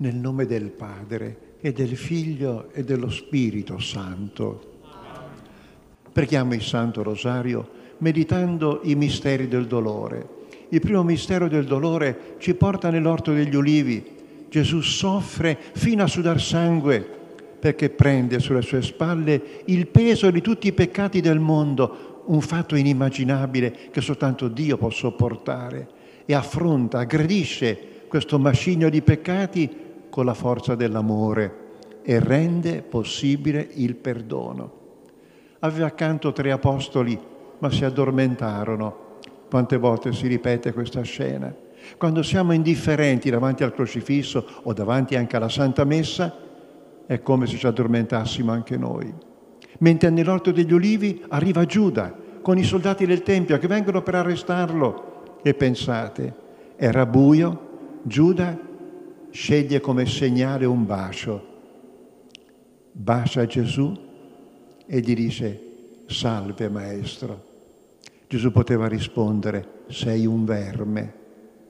Nel nome del Padre e del Figlio e dello Spirito Santo. Preghiamo il Santo Rosario meditando i misteri del dolore. Il primo mistero del dolore ci porta nell'orto degli ulivi. Gesù soffre fino a sudar sangue perché prende sulle sue spalle il peso di tutti i peccati del mondo, un fatto inimmaginabile che soltanto Dio può sopportare, e affronta, aggredisce questo macigno di peccati con la forza dell'amore e rende possibile il perdono. Aveva accanto tre apostoli, ma si addormentarono. Quante volte si ripete questa scena? Quando siamo indifferenti davanti al crocifisso o davanti anche alla Santa Messa, è come se ci addormentassimo anche noi. Mentre nell'orto degli ulivi arriva Giuda con i soldati del Tempio che vengono per arrestarlo. E pensate, era buio, Giuda sceglie come segnale un bacio. Bacia Gesù e gli dice, salve maestro. Gesù poteva rispondere, sei un verme,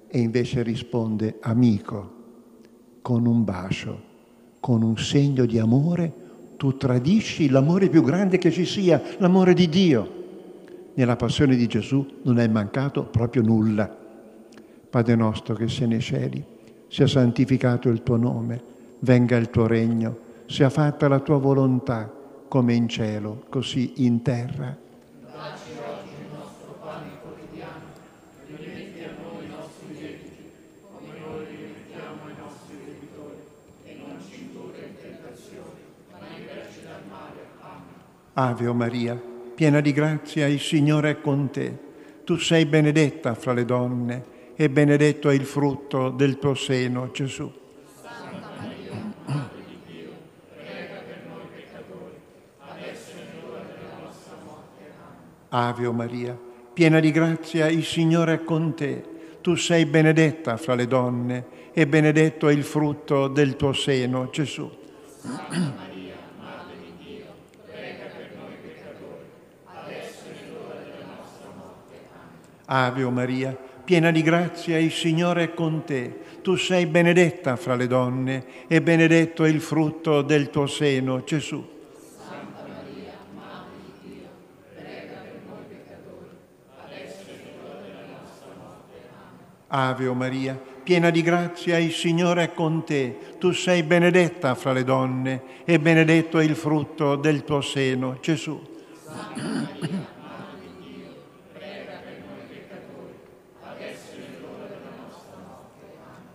e invece risponde, amico, con un bacio, con un segno di amore, tu tradisci l'amore più grande che ci sia, l'amore di Dio. Nella passione di Gesù non è mancato proprio nulla. Padre nostro che sei nei cieli, sia santificato il tuo nome, venga il tuo regno, sia fatta la tua volontà, come in cielo, così in terra. Dacci oggi il nostro pane quotidiano, rimetti a noi i nostri debiti, come noi rimettiamo ai nostri debitori, e non ci in tentazione, ma liberaci dal male. Amen. Ave o Maria, piena di grazia, il Signore è con te. Tu sei benedetta fra le donne e benedetto è il frutto del tuo seno, Gesù. Santa Maria, Madre di Dio, prega per noi peccatori, adesso è l'ora della nostra morte. Ave Maria, piena di grazia, il Signore è con te. Tu sei benedetta fra le donne e benedetto è il frutto del tuo seno, Gesù. Santa Maria, Madre di Dio, prega per noi peccatori, adesso è l'ora della nostra morte. Amen. Ave Maria, piena di grazia, il Signore è con te. Tu sei benedetta fra le donne e benedetto è il frutto del tuo seno, Gesù. Santa Maria, Madre di Dio, prega per noi peccatori, adesso è l'ora della nostra morte. Ave o Maria, piena di grazia, il Signore è con te. Tu sei benedetta fra le donne e benedetto è il frutto del tuo seno, Gesù. Santa Maria, Madre di Dio, prega per noi peccatori, adesso è l'ora della nostra morte. Amen.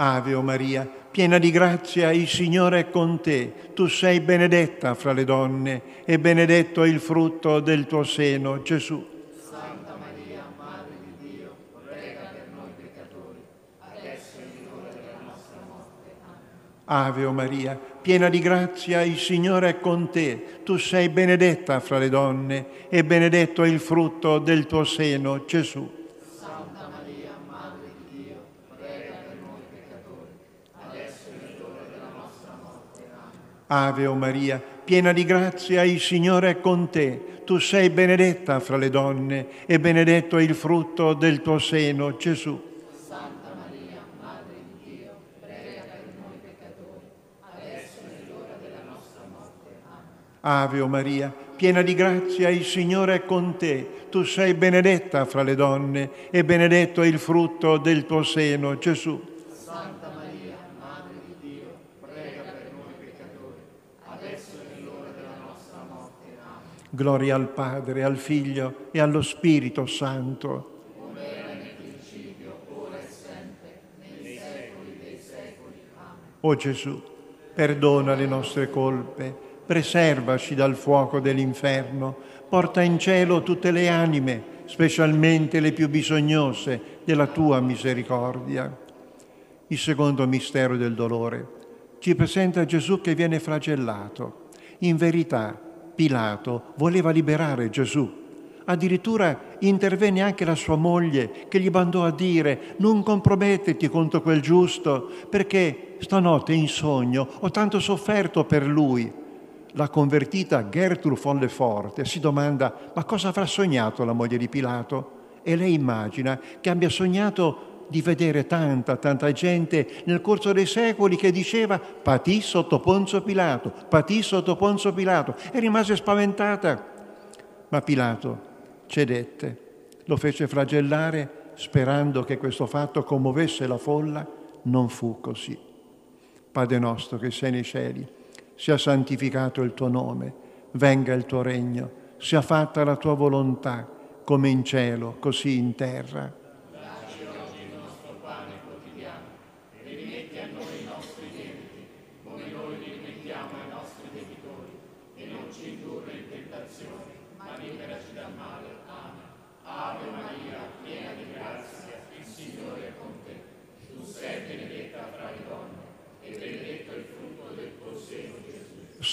Ave o Maria, piena di grazia, il Signore è con te. Tu sei benedetta fra le donne e benedetto è il frutto del tuo seno, Gesù. Santa Maria, Madre di Dio, prega per noi peccatori, adesso è l'ora della nostra morte. Amen. Ave o Maria, piena di grazia, il Signore è con te. Tu sei benedetta fra le donne e benedetto è il frutto del tuo seno, Gesù. Santa Maria, Madre di Dio, prega per noi peccatori, adesso è l'ora della nostra morte. Amen. Ave o Maria, piena di grazia, il Signore è con te. Tu sei benedetta fra le donne e benedetto è il frutto del tuo seno, Gesù. Santa Maria, Madre di Dio, prega per noi peccatori, adesso è l'ora della nostra morte. Amen. Ave o Maria, piena di grazia, il Signore è con te. Tu sei benedetta fra le donne e benedetto è il frutto del tuo seno, Gesù. Santa Maria, Madre di Dio, prega per noi peccatori, adesso è l'ora della nostra morte. Amen. Gloria al Padre, al Figlio e allo Spirito Santo. O Gesù, perdona le nostre colpe, preservaci dal fuoco dell'inferno, porta in cielo tutte le anime, specialmente le più bisognose della tua misericordia. Il secondo mistero del dolore ci presenta Gesù che viene flagellato. In verità, Pilato voleva liberare Gesù. Addirittura intervenne anche la sua moglie che gli mandò a dire non comprometterti contro quel giusto perché stanotte in sogno ho tanto sofferto per lui. La convertita Gertrude von Lefort si domanda ma cosa avrà sognato la moglie di Pilato? E lei immagina che abbia sognato di vedere tanta, tanta gente nel corso dei secoli che diceva patì sotto Ponzio Pilato, patì sotto Ponzio Pilato e rimase spaventata. Ma Pilato cedette, lo fece flagellare sperando che questo fatto commuovesse la folla, non fu così. Padre nostro che sei nei cieli, sia santificato il tuo nome, venga il tuo regno, sia fatta la tua volontà, come in cielo, così in terra.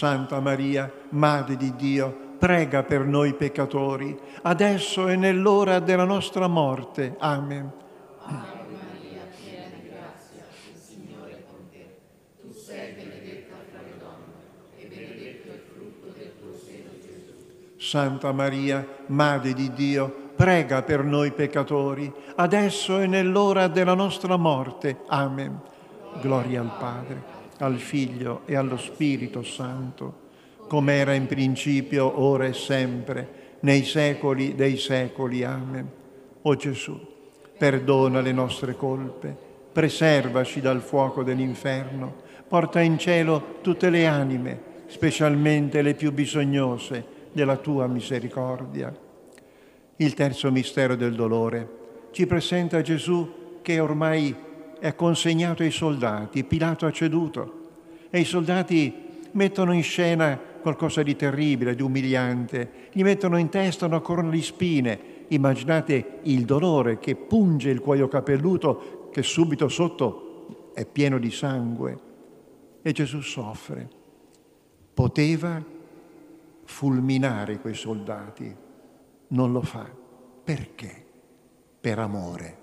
Santa Maria, Madre di Dio, prega per noi peccatori, adesso e nell'ora della nostra morte. Amen. Gesù. Santa Maria, Madre di Dio, prega per noi peccatori, adesso e nell'ora della nostra morte. Amen. Gloria al Padre al Figlio e allo Spirito Santo, come era in principio, ora e sempre, nei secoli dei secoli. Amen. O Gesù, perdona le nostre colpe, preservaci dal fuoco dell'inferno, porta in cielo tutte le anime, specialmente le più bisognose della tua misericordia. Il terzo mistero del dolore ci presenta Gesù che ormai è consegnato ai soldati, Pilato ha ceduto e i soldati mettono in scena qualcosa di terribile, di umiliante, gli mettono in testa una corona di spine. Immaginate il dolore che punge il cuoio capelluto che subito sotto è pieno di sangue. E Gesù soffre. poteva fulminare quei soldati, non lo fa. Perché? Per amore,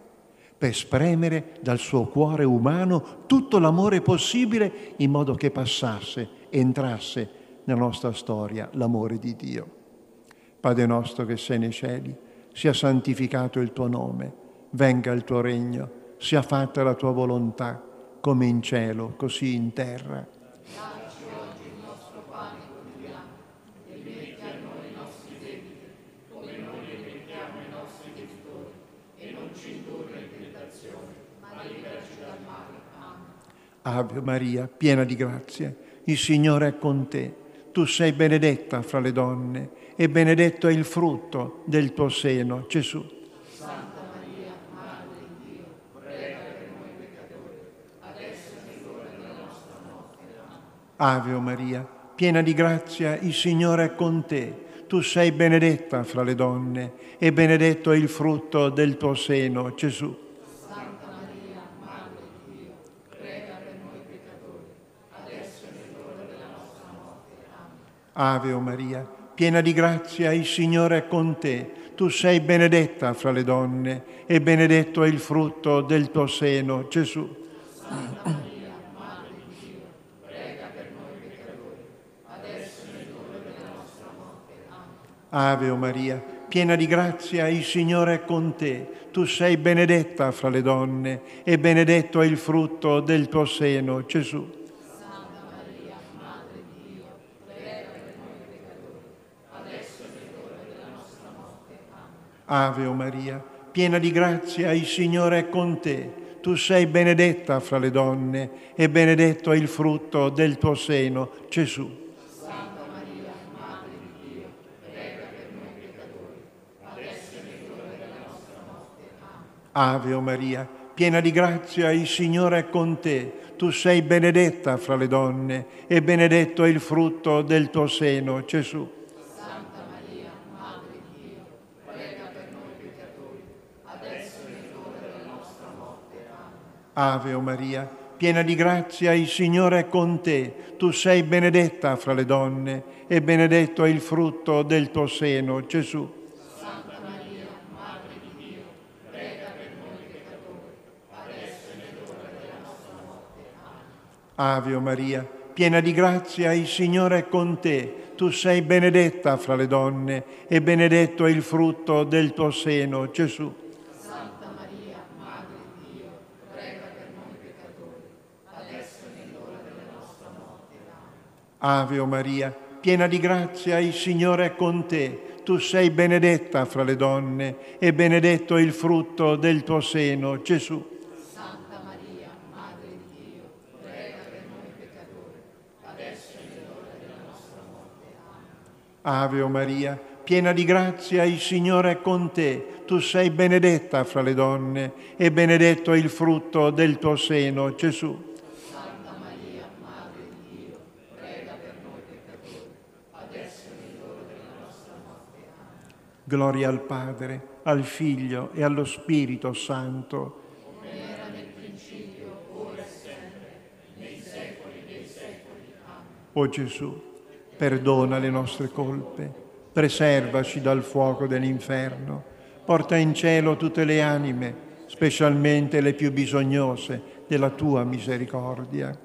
per spremere dal suo cuore umano tutto l'amore possibile in modo che passasse, entrasse nella nostra storia l'amore di Dio. Padre nostro che sei nei cieli, sia santificato il tuo nome, venga il tuo regno, sia fatta la tua volontà, come in cielo, così in terra. Dacci oggi il nostro pane quotidiano e rimetti a noi i nostri debiti, come noi li rimettiamo ai nostri debitori, e non ci indurre in tentazione, ma liberaci dal male. Amen. Ave Maria, piena di grazia, il Signore è con te. Tu sei benedetta fra le donne e benedetto è il frutto del tuo seno, Gesù. Santa Maria, Madre di Dio, prega per noi peccatori, adesso è l'ora della nostra morte. Amen. Ave Maria, piena di grazia, il Signore è con te. Tu sei benedetta fra le donne e benedetto è il frutto del tuo seno, Gesù. Santa Maria, Madre di Dio, prega per noi peccatori, adesso è l'ora della nostra morte. Ave Maria, piena di grazia, il Signore è con te. Tu sei benedetta fra le donne e benedetto è il frutto del tuo seno, Gesù. Santa Maria, Madre di Dio, prega per noi peccatori, adesso è l'ora della nostra morte. Amen. Ave Maria, piena di grazia, il Signore è con te. Tu sei benedetta fra le donne e benedetto è il frutto del tuo seno, Gesù. Santa Maria, Madre di Dio, prega per noi peccatori, adesso è l'ora della nostra morte. Ave Maria, piena di grazia, il Signore è con te. Tu sei benedetta fra le donne e benedetto è il frutto del tuo seno, Gesù. Santa Maria, Madre di Dio, prega per noi peccatori, adesso è l'ora della nostra morte. Ave Maria, piena di grazia, il Signore è con te. Tu sei benedetta fra le donne e benedetto è il frutto del tuo seno, Gesù. Santa Maria, Madre di Dio, prega per noi peccatori, adesso è l'ora della nostra morte. Ave Maria, piena di grazia, il Signore è con te. Tu sei benedetta fra le donne e benedetto è il frutto del tuo seno, Gesù. Santa Maria, Madre di Dio, prega per noi peccatori, adesso è l'ora della nostra morte. Ave Maria, piena di grazia, il Signore è con te. Tu sei benedetta fra le donne e benedetto è il frutto del tuo seno, Gesù. Santa Maria, Madre di Dio, prega per noi peccatori, adesso è l'ora della nostra morte. Ave Maria, piena di grazia, il Signore è con te. Tu sei benedetta fra le donne e benedetto il frutto del tuo seno, Gesù. Santa Maria, Madre di Dio, prega per noi peccatori, adesso è l'ora della nostra morte. Amen. Ave Maria, piena di grazia, il Signore è con te. Tu sei benedetta fra le donne e benedetto il frutto del tuo seno, Gesù. Santa Maria, Madre di Dio, prega per noi peccatori, adesso è l'ora della nostra morte. Amen. Gloria al Padre, al Figlio e allo Spirito Santo. Come era nel principio, ora e sempre, nei secoli dei secoli. Amen. O Gesù, perdona le nostre colpe, preservaci dal fuoco dell'inferno, porta in cielo tutte le anime, specialmente le più bisognose della tua misericordia.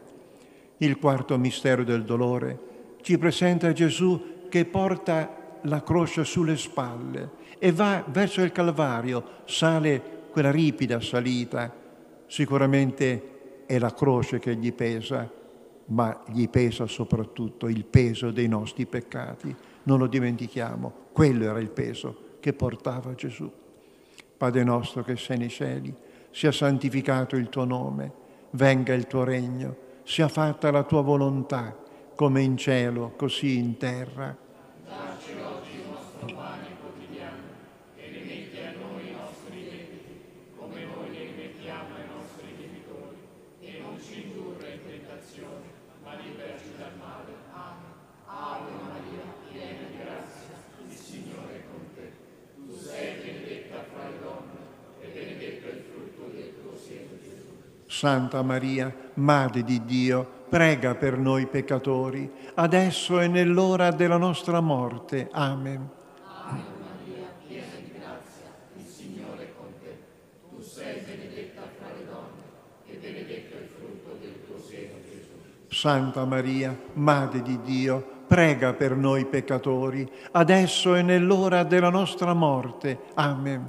Il quarto mistero del dolore ci presenta Gesù che porta la croce sulle spalle e va verso il Calvario, sale quella ripida salita. Sicuramente è la croce che gli pesa, ma gli pesa soprattutto il peso dei nostri peccati. Non lo dimentichiamo, quello era il peso che portava Gesù. Padre nostro che sei nei cieli, sia santificato il tuo nome, venga il tuo regno, sia fatta la tua volontà, come in cielo, così in terra. Dacci oggi il nostro pane quotidiano e rimetti a noi i nostri debiti, come noi li rimettiamo ai nostri debitori, e non ci indurre in tentazione, ma liberaci dal male. Amen. Ave Maria, piena di grazia, il Signore è con te. Tu sei benedetta fra le donne, e benedetto è il frutto del tuo seno, Gesù. Santa Maria, Madre di Dio, prega per noi peccatori, adesso e nell'ora della nostra morte. Amen. Santa Maria, Madre di Dio, prega per noi peccatori, adesso e nell'ora della nostra morte. Amen.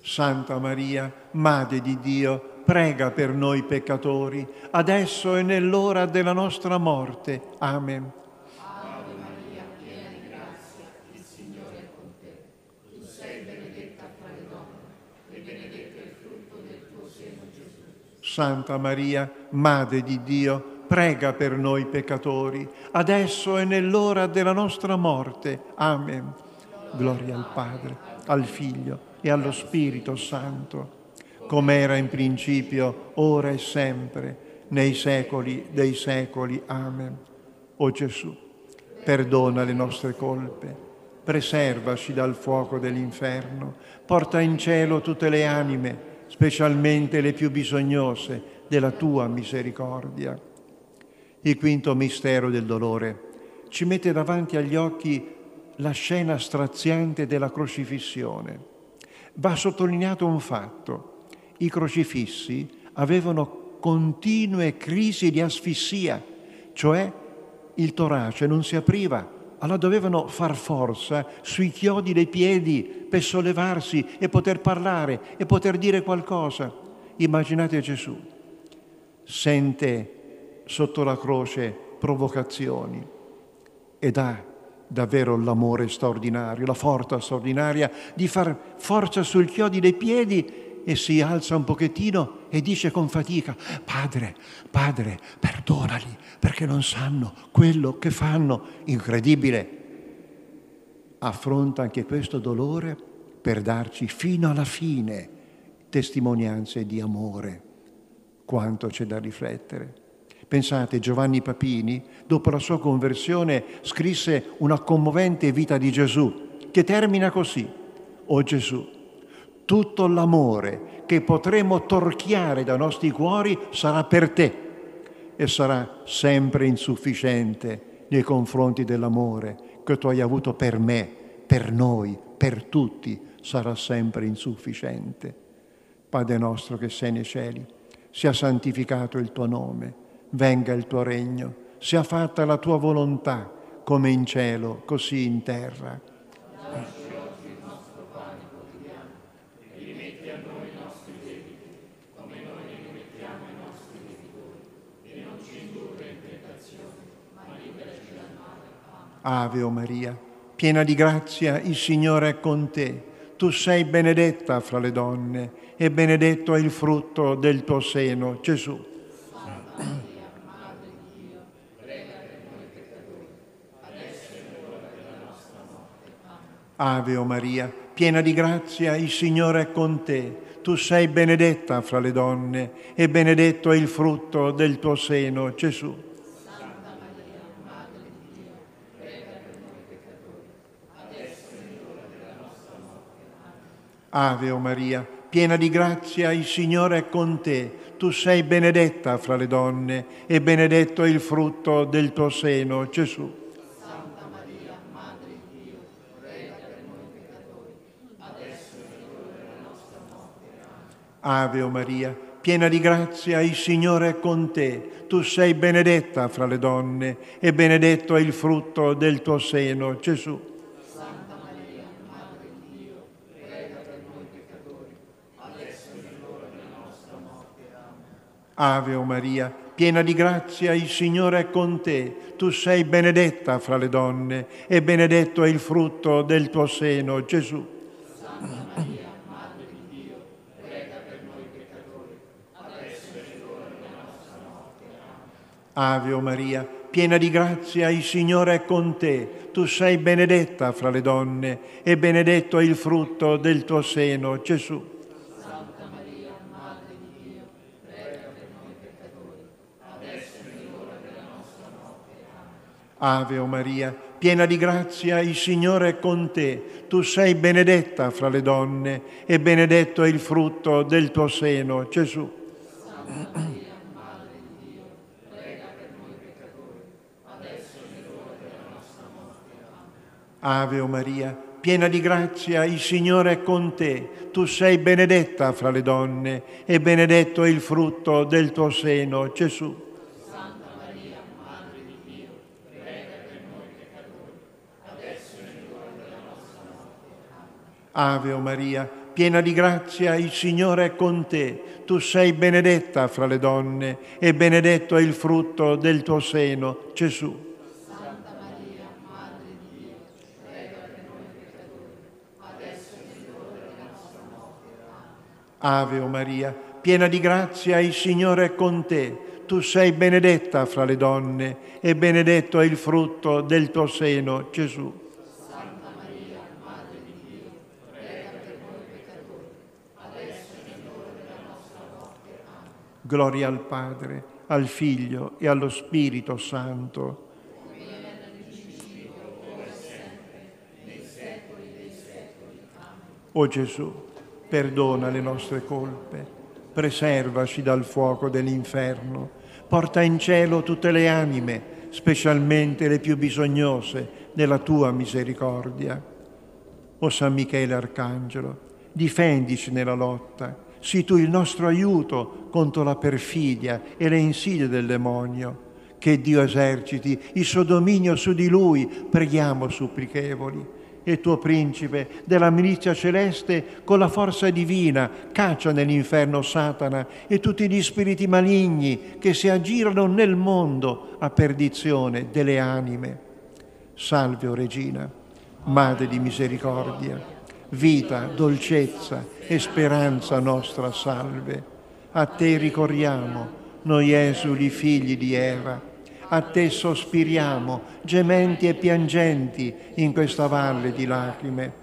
Santa Maria, Madre di Dio, prega per noi peccatori, adesso e nell'ora della nostra morte. Amen. Santa Maria, Madre di Dio, prega per noi peccatori, adesso e nell'ora della nostra morte. Amen. Gloria al Padre, al Figlio e allo Spirito Santo, come era in principio, ora e sempre, nei secoli dei secoli. Amen. O Gesù, perdona le nostre colpe, preservaci dal fuoco dell'inferno, porta in cielo tutte le anime, specialmente le più bisognose della tua misericordia. Il quinto mistero del dolore ci mette davanti agli occhi la scena straziante della crocifissione. Va sottolineato un fatto. I crocifissi avevano continue crisi di asfissia, cioè il torace non si apriva, allora dovevano far forza sui chiodi dei piedi per sollevarsi e poter parlare e poter dire qualcosa. Immaginate Gesù, sente sotto la croce provocazioni ed ha davvero l'amore straordinario, la forza straordinaria di far forza sul chiodi dei piedi e si alza un pochettino e dice con fatica, Padre, Padre, perdonali perché non sanno quello che fanno. Incredibile. Affronta anche questo dolore per darci fino alla fine testimonianze di amore. Quanto c'è da riflettere. Pensate, Giovanni Papini, dopo la sua conversione, scrisse una commovente vita di Gesù, che termina così. O oh Gesù, tutto l'amore che potremo torchiare dai nostri cuori sarà per te e sarà sempre insufficiente nei confronti dell'amore che tu hai avuto per me, per noi, per tutti, sarà sempre insufficiente. Padre nostro che sei nei cieli, sia santificato il tuo nome, venga il tuo regno, sia fatta la tua volontà, come in cielo, così in terra. Ave o Maria, piena di grazia, il Signore è con te. Tu sei benedetta fra le donne e benedetto è il frutto del tuo seno, Gesù. Ave o Maria, piena di grazia, il Signore è con te. Tu sei benedetta fra le donne e benedetto è il frutto del tuo seno, Gesù. Ave o Maria, piena di grazia, il Signore è con te. Tu sei benedetta fra le donne e benedetto è il frutto del tuo seno, Gesù. Santa Maria, Madre di Dio, prega per noi peccatori, adesso è l'ora della nostra morte. Amen. Ave o Maria, piena di grazia, il Signore è con te. Tu sei benedetta fra le donne e benedetto è il frutto del tuo seno, Gesù. Santa Maria, Madre di Dio, prega per noi peccatori, adesso è l'ora della nostra morte. Amen. Ave o Maria, piena di grazia, il Signore è con te. Tu sei benedetta fra le donne e benedetto è il frutto del tuo seno, Gesù. Santa Maria, Madre di Dio, prega per noi peccatori, adesso è l'ora della nostra morte. Amen. Ave o Maria, piena di grazia, il Signore è con te. Tu sei benedetta fra le donne e benedetto è il frutto del tuo seno, Gesù. Santa Maria, Madre di Dio, prega per noi peccatori, adesso è l'ora della nostra morte. Amen. Ave o Maria, piena di grazia, il Signore è con te. Tu sei benedetta fra le donne e benedetto è il frutto del tuo seno, Gesù. Santa Maria, Madre di Dio, prega per noi peccatori, adesso è l'ora della nostra morte. Amen. Ave o Maria, piena di grazia, il Signore è con te. Tu sei benedetta fra le donne e benedetto è il frutto del tuo seno, Gesù. Santa Maria, Madre di Dio, prega per noi peccatori, adesso è l'ora della nostra morte. Ave o Maria, piena di grazia, il Signore è con te. Tu sei benedetta fra le donne e benedetto è il frutto del tuo seno, Gesù. Santa Maria, Madre di Dio, prega per noi peccatori, adesso è l'ora della nostra morte. Amen. Ave o Maria, piena di grazia, il Signore è con te. Tu sei benedetta fra le donne e benedetto è il frutto del tuo seno, Gesù. Santa Maria, Madre di Dio, prega per noi peccatori, adesso è l'ora della nostra morte. Amen. Gloria al Padre, al Figlio e allo Spirito Santo. O Gesù, perdona le nostre colpe, preservaci dal fuoco dell'inferno, porta in cielo tutte le anime, specialmente le più bisognose della tua misericordia. O San Michele Arcangelo, difendici nella lotta, sii tu il nostro aiuto contro la perfidia e le insidie del demonio. Che Dio eserciti il suo dominio su di lui, preghiamo supplichevoli. E tuo principe della milizia celeste, con la forza divina, caccia nell'inferno Satana e tutti gli spiriti maligni che si aggirano nel mondo a perdizione delle anime. Salve, o Regina, Madre di misericordia, vita, dolcezza e speranza nostra salve. A te ricorriamo, noi esuli figli di Eva. A te sospiriamo, gementi e piangenti, in questa valle di lacrime.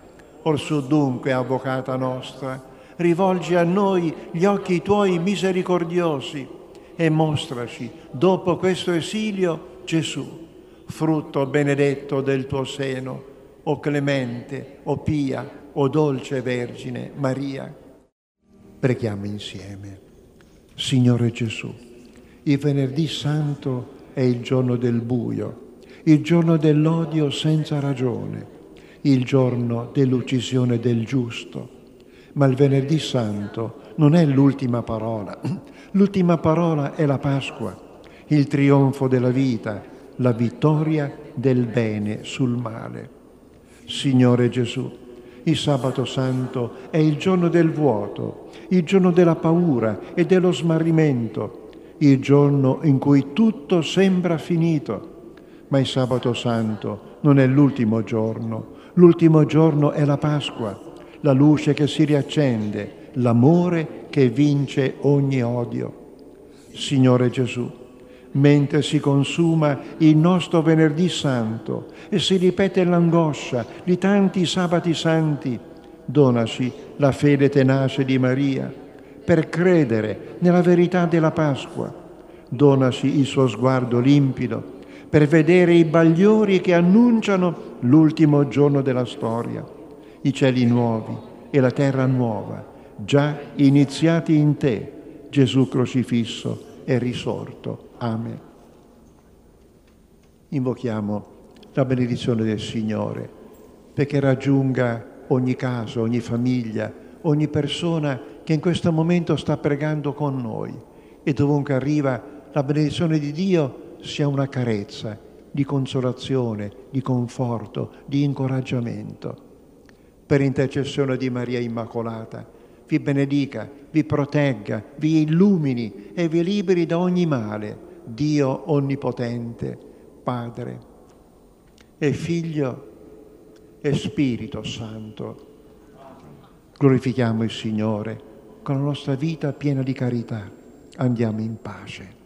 Orsù dunque, avvocata nostra, rivolgi a noi gli occhi tuoi misericordiosi e mostraci, dopo questo esilio, Gesù, frutto benedetto del tuo seno, o clemente, o pia, o dolce Vergine Maria. Preghiamo insieme. Signore Gesù, il venerdì santo è il giorno del buio, il giorno dell'odio senza ragione, il giorno dell'uccisione del giusto. Ma il venerdì santo non è l'ultima parola. L'ultima parola è la Pasqua, il trionfo della vita, la vittoria del bene sul male. Signore Gesù, il sabato santo è il giorno del vuoto, il giorno della paura e dello smarrimento, il giorno in cui tutto sembra finito. Ma il sabato santo non è l'ultimo giorno, l'ultimo giorno è la Pasqua, la luce che si riaccende, l'amore che vince ogni odio. Signore Gesù, mentre si consuma il nostro venerdì santo e si ripete l'angoscia di tanti sabati santi, donaci la fede tenace di Maria per credere nella verità della Pasqua. Donaci il suo sguardo limpido per vedere i bagliori che annunciano l'ultimo giorno della storia, i cieli nuovi e la terra nuova, già iniziati in te, Gesù crocifisso e risorto. Amen. Invochiamo la benedizione del Signore perché raggiunga ogni caso, ogni famiglia, ogni persona che in questo momento sta pregando con noi e dovunque arriva la benedizione di Dio sia una carezza di consolazione, di conforto, di incoraggiamento. Per intercessione di Maria Immacolata, vi benedica, vi protegga, vi illumini e vi liberi da ogni male, Dio Onnipotente, Padre e Figlio e Spirito Santo. Glorifichiamo il Signore con la nostra vita piena di carità. Andiamo in pace.